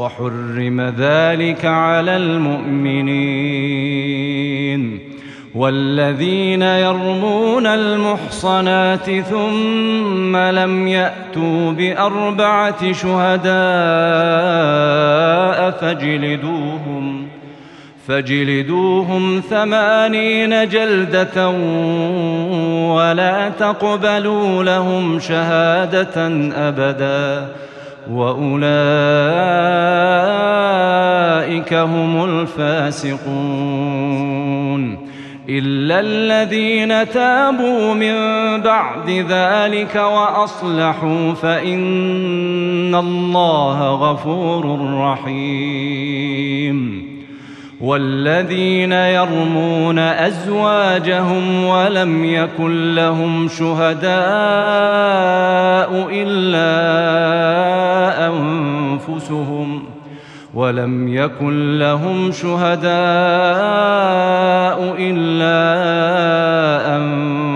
وحرم ذلك على المؤمنين والذين يرمون المحصنات ثم لم يأتوا بأربعة شهداء فاجلدوهم فاجلدوهم ثمانين جلدة ولا تقبلوا لهم شهادة أبداً وأولئك هم الفاسقون إلا الذين تابوا من بعد ذلك وأصلحوا فإن الله غفور رحيم والذين يرمون أزواجهم ولم يكن لهم شهداء إلا أنفسهم ولم يكن لهم شهداء إلا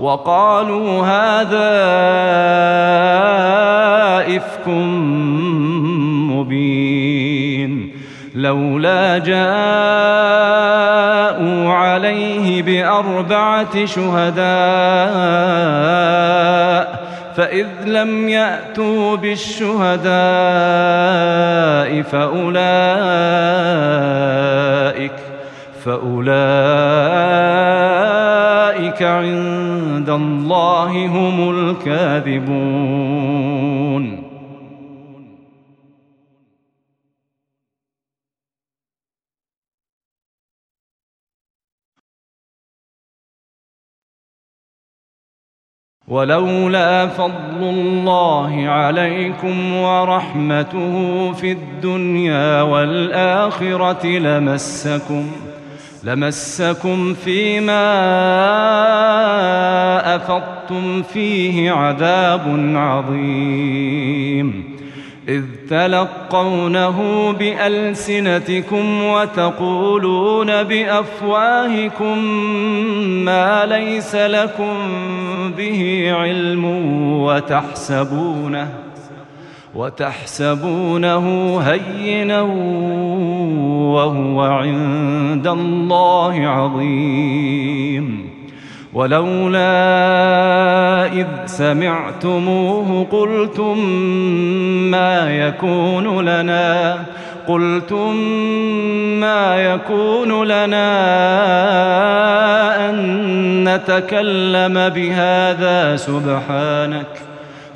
وقالوا هذا إفك مبين لولا جاءوا عليه بأربعة شهداء فإذ لم يأتوا بالشهداء فأولئك فأولئك أولئك عند الله هم الكاذبون. ولولا فضل الله عليكم ورحمته في الدنيا والآخرة لمسكم ۖ لمسكم فيما أفضتم فيه عذاب عظيم. إذ تلقونه بألسنتكم وتقولون بأفواهكم ما ليس لكم به علم وتحسبونه وتحسبونه هينا وهو عند الله عظيم. ولولا إذ سمعتموه قلتم ما يكون لنا قلتم ما يكون لنا أن نتكلم بهذا سبحانك.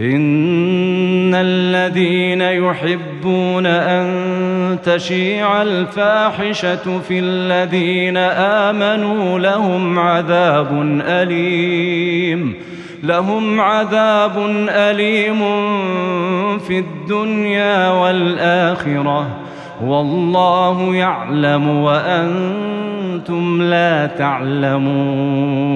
إن الذين يحبون أن تشيع الفاحشة في الذين آمنوا لهم عذاب أليم لهم عذاب أليم في الدنيا والآخرة والله يعلم وأنتم لا تعلمون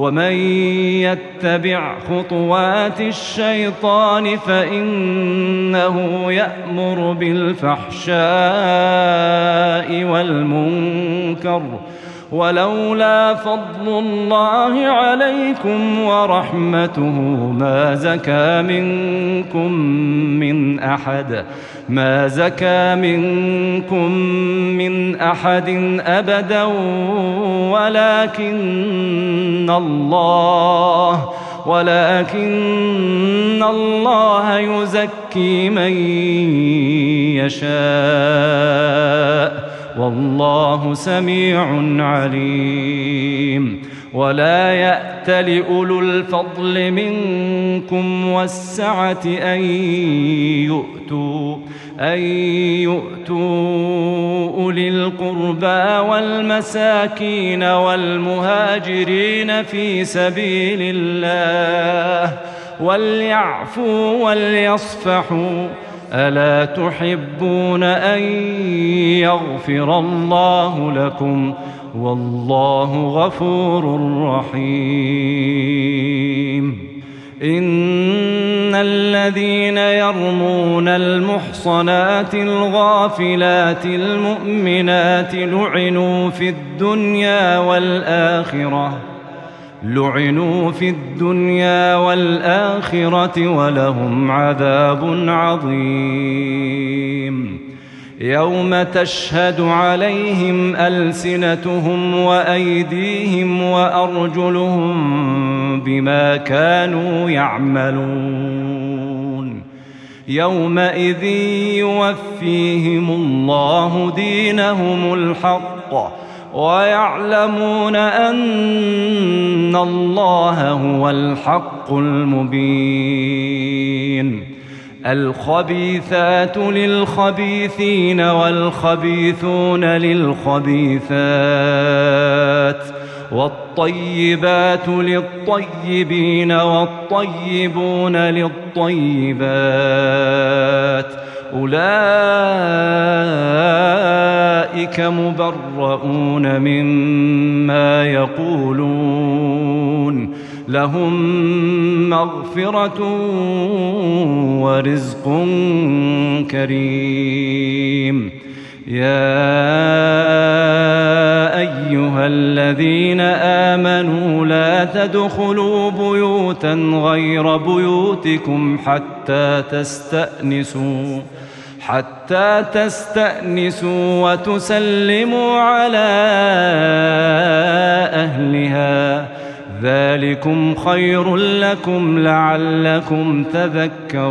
ومن يتبع خطوات الشيطان فإنه يأمر بالفحشاء والمنكر ولولا فضل الله عليكم ورحمته ما زكى منكم من أحد ما زكى منكم من أحد أبدا ولكن الله ولكن الله يزكي من يشاء. والله سميع عليم. ولا يأت لأولو الفضل منكم والسعة أن يؤتوا أن يؤتوا أولي القربى والمساكين والمهاجرين في سبيل الله وليعفوا وليصفحوا ألا تحبون أن يغفر الله لكم والله غفور رحيم إن الذين يرمون المحصنات الغافلات المؤمنات لعنوا في الدنيا والآخرة لعنوا في الدنيا والآخرة ولهم عذاب عظيم. يوم تشهد عليهم ألسنتهم وأيديهم وأرجلهم بما كانوا يعملون. يومئذ يوفيهم الله دينهم الحق. ويعلمون أن الله هو الحق المبين. الخبيثات للخبيثين والخبيثون للخبيثات والطيبات للطيبين والطيبون للطيبات. أولئك مبرؤون مما يقولون. لهم مغفرة ورزق كريم. يا أيها الذين آمنوا لا تدخلوا بيوتا غير بيوتكم حتى تستأنسوا. حتى تستأنسوا وتسلموا على أهلها. ذلكم خير لكم لعلكم تذكرون.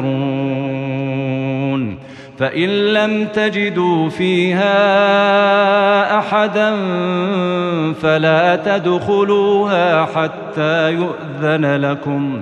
فإن لم تجدوا فيها أحدا فلا تدخلوها حتى يؤذن لكم.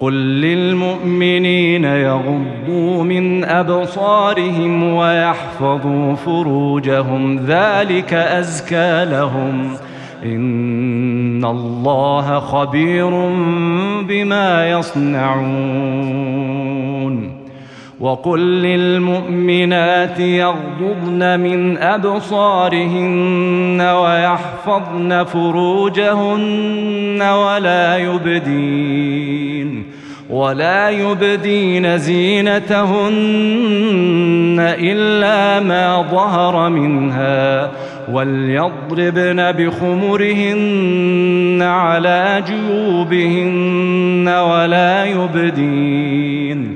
قل للمؤمنين يغضوا من أبصارهم ويحفظوا فروجهم ذلك أزكى لهم ۖ. إن الله خبير بما يصنعون. وقل للمؤمنات يغضضن من أبصارهن ويحفظن فروجهن ولا يبدين. ولا يبدين زينتهن إلا ما ظهر منها وليضربن بخمرهن على جيوبهن ولا يبدين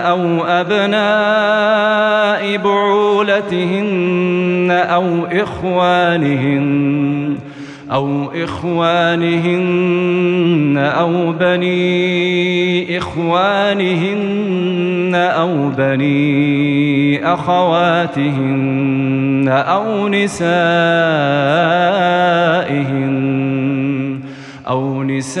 أو أبناء بعولتهن أو إخوانهن أو إخوانهن أو بني إخوانهن أو بني أخواتهن أو نسائهن أو نسائهن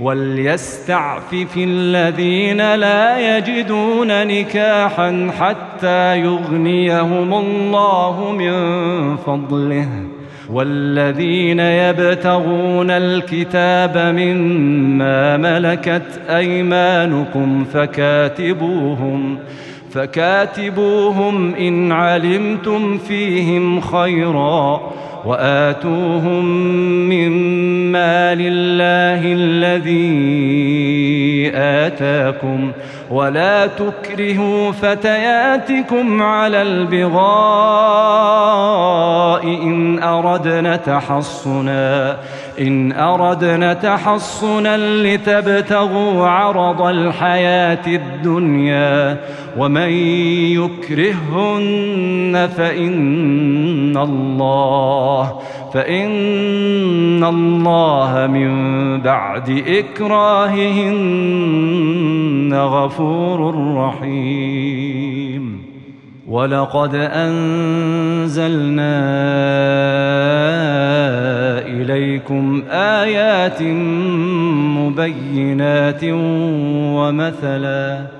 وليستعفف الذين لا يجدون نكاحا حتى يغنيهم الله من فضله. والذين يبتغون الكتاب مما ملكت أيمانكم فكاتبوهم فكاتبوهم إن علمتم فيهم خيرا. وآتوهم مما لله الذي آتاكم ولا تكرهوا فتياتكم على البغاء إن أردنا تحصنا إن أردنا تحصنا لتبتغوا عرض الحياة الدنيا. ومن يكرهن فإن الله فإن الله من بعد إكراههن غفور رحيم. ولقد أنزلنا إليكم آيات مبينات ومثلاً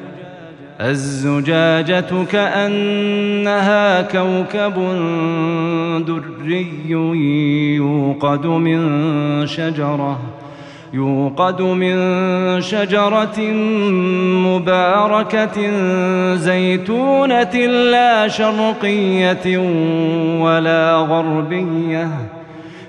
الزجاجة كأنها كوكب دري يوقد من شجرة يوقد من شجرة مباركة زيتونة لا شرقية ولا غربية.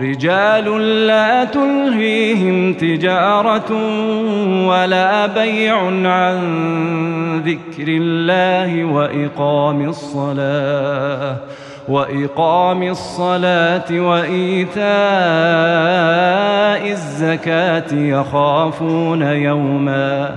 رجال لا تلهيهم تجارة ولا بيع عن ذكر الله وإقام الصلاة وإقام الصلاة وإيتاء الزكاة يخافون يوماً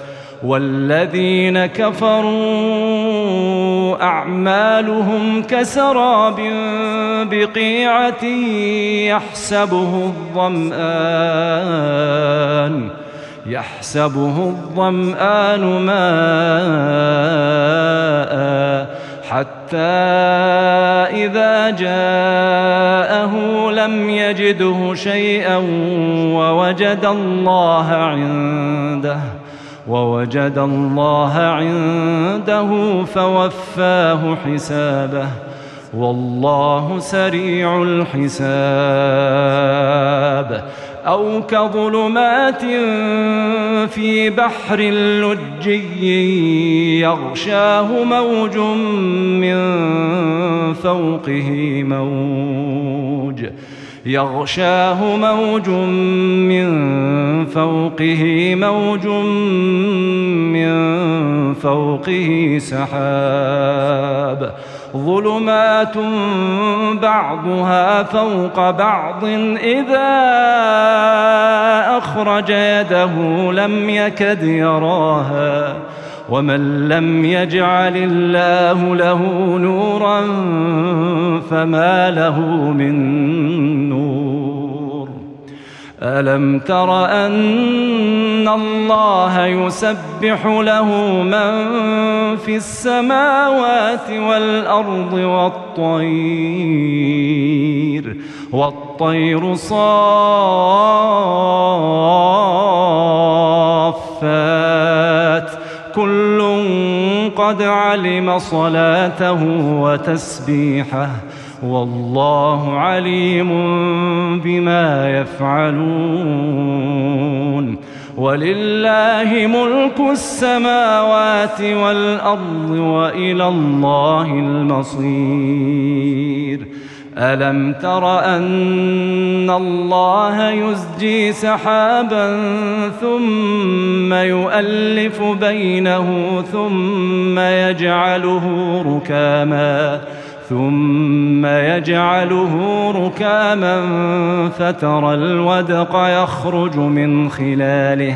والذين كفروا أعمالهم كسراب بقيعة يحسبه الظمآن يحسبه الظمآن ماء حتى إذا جاءه لم يجده شيئا ووجد الله عنده. ووجد الله عنده فوفاه حسابه والله سريع الحساب. أو كظلمات في بحر لجي يغشاه موج من فوقه موج. يغشاه موج من فوقه موج من فوقه سحاب. ظلمات بعضها فوق بعض إذا أخرج يده لم يكد يراها. ومن لم يجعل الله له نورا فما له من نور. ألم تر أن الله يسبح له من في السماوات والأرض والطير؟ والطير صافات. كل قد علم صلاته وتسبيحه والله عليم بما يفعلون ولله ملك السماوات والأرض وإلى الله المصير ألم تر أن الله يزجي سحابا ثم يؤلف بينه ثم يجعله ركاما ثم يجعله ركاما فترى الودق يخرج من خلاله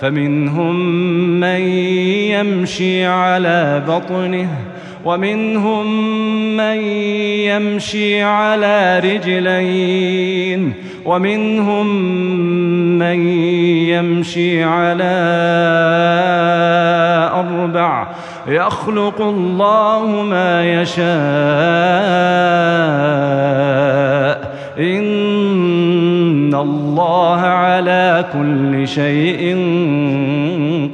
فمنهم من يمشي على بطنه ومنهم من يمشي على رجلين ومنهم من يمشي على أربع. يخلق الله ما يشاء. إن الله على كل شيء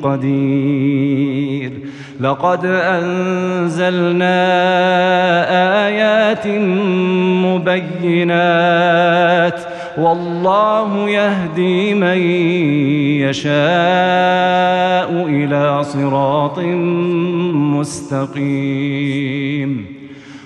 قدير. لقد أنزلنا آيات مبينات والله يهدي من يشاء إلى صراط مستقيم.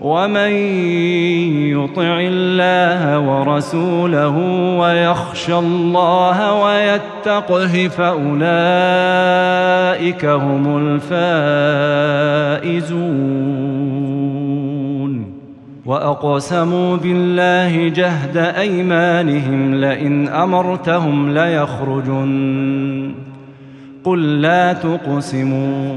ومن يطع الله ورسوله ويخشى الله ويتقه فأولئك هم الفائزون. وأقسموا بالله جهد أيمانهم لئن أمرتهم ليخرجن. قل لا تقسموا.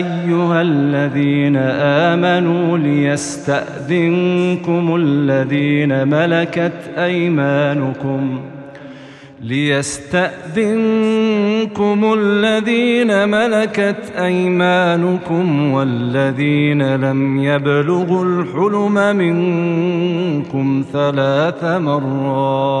أيها الذين آمنوا ليستأذنكم الذين ملكت أيمانكم ۖ ليستأذنكم الذين ملكت أيمانكم والذين لم يبلغوا الحلم منكم ثلاث مرات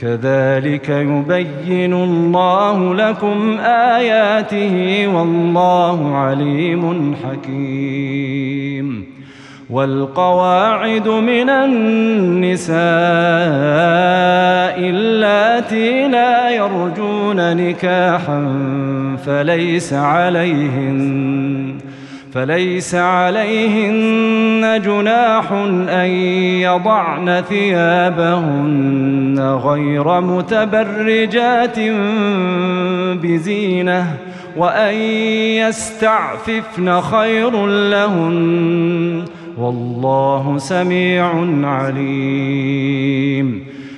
كذلك يبين الله لكم آياته والله عليم حكيم. والقواعد من النساء اللاتي لا يرجون نكاحا فليس عليهن. فليس عليهن جناح أن يضعن ثيابهن غير متبرجات بزينة وأن يستعففن خير لهن والله سميع عليم.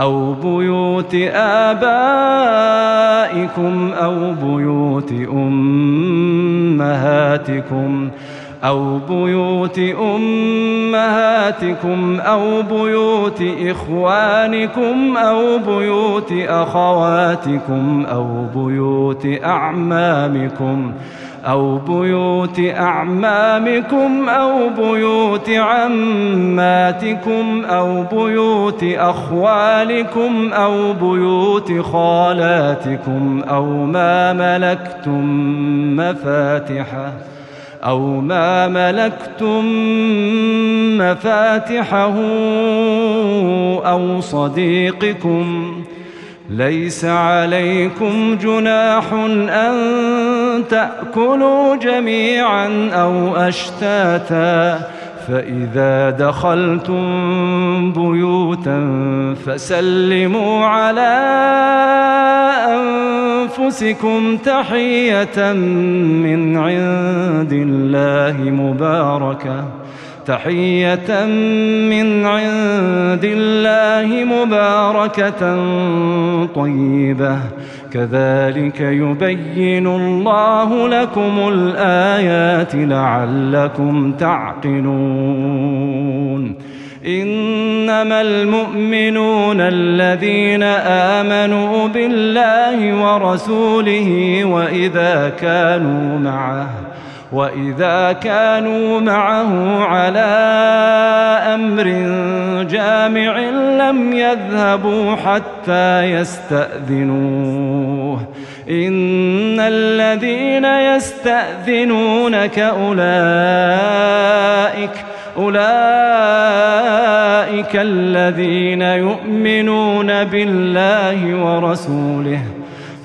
أو بيوت آبائكم أو بيوت أمهاتكم ۖ أو بيوت أمهاتكم أو بيوت إخوانكم أو بيوت أخواتكم أو بيوت أعمامكم أو بيوت أعمامكم أو بيوت عماتكم أو بيوت أخوالكم أو بيوت خالاتكم أو ما ملكتم مفاتحة أو ما ملكتم مفاتحه أو صديقكم ليس عليكم جناح أن تأكلوا جميعا أو أشتاتا فإذا دخلتم بيوتا فسلموا على أنفسكم تحية من عند الله مباركة. تحية من عند الله مباركة طيبة. كذلك يبين الله لكم الآيات لعلكم تعقلون. إنما المؤمنون الذين آمنوا بالله ورسوله وإذا كانوا معه وإذا كانوا معه على أمر جامع لم يذهبوا حتى يستأذنوه. إن الذين يستأذنونك أولئك أولئك الذين يؤمنون بالله ورسوله.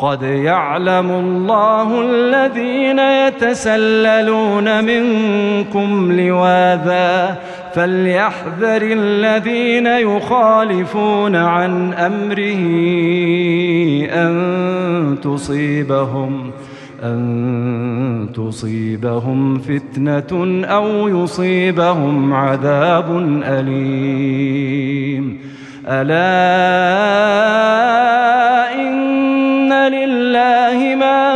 قد يعلم الله الذين يتسللون منكم لواذا فليحذر الذين يخالفون عن أمره أن تصيبهم أن تصيبهم فتنة أو يصيبهم عذاب أليم. ألا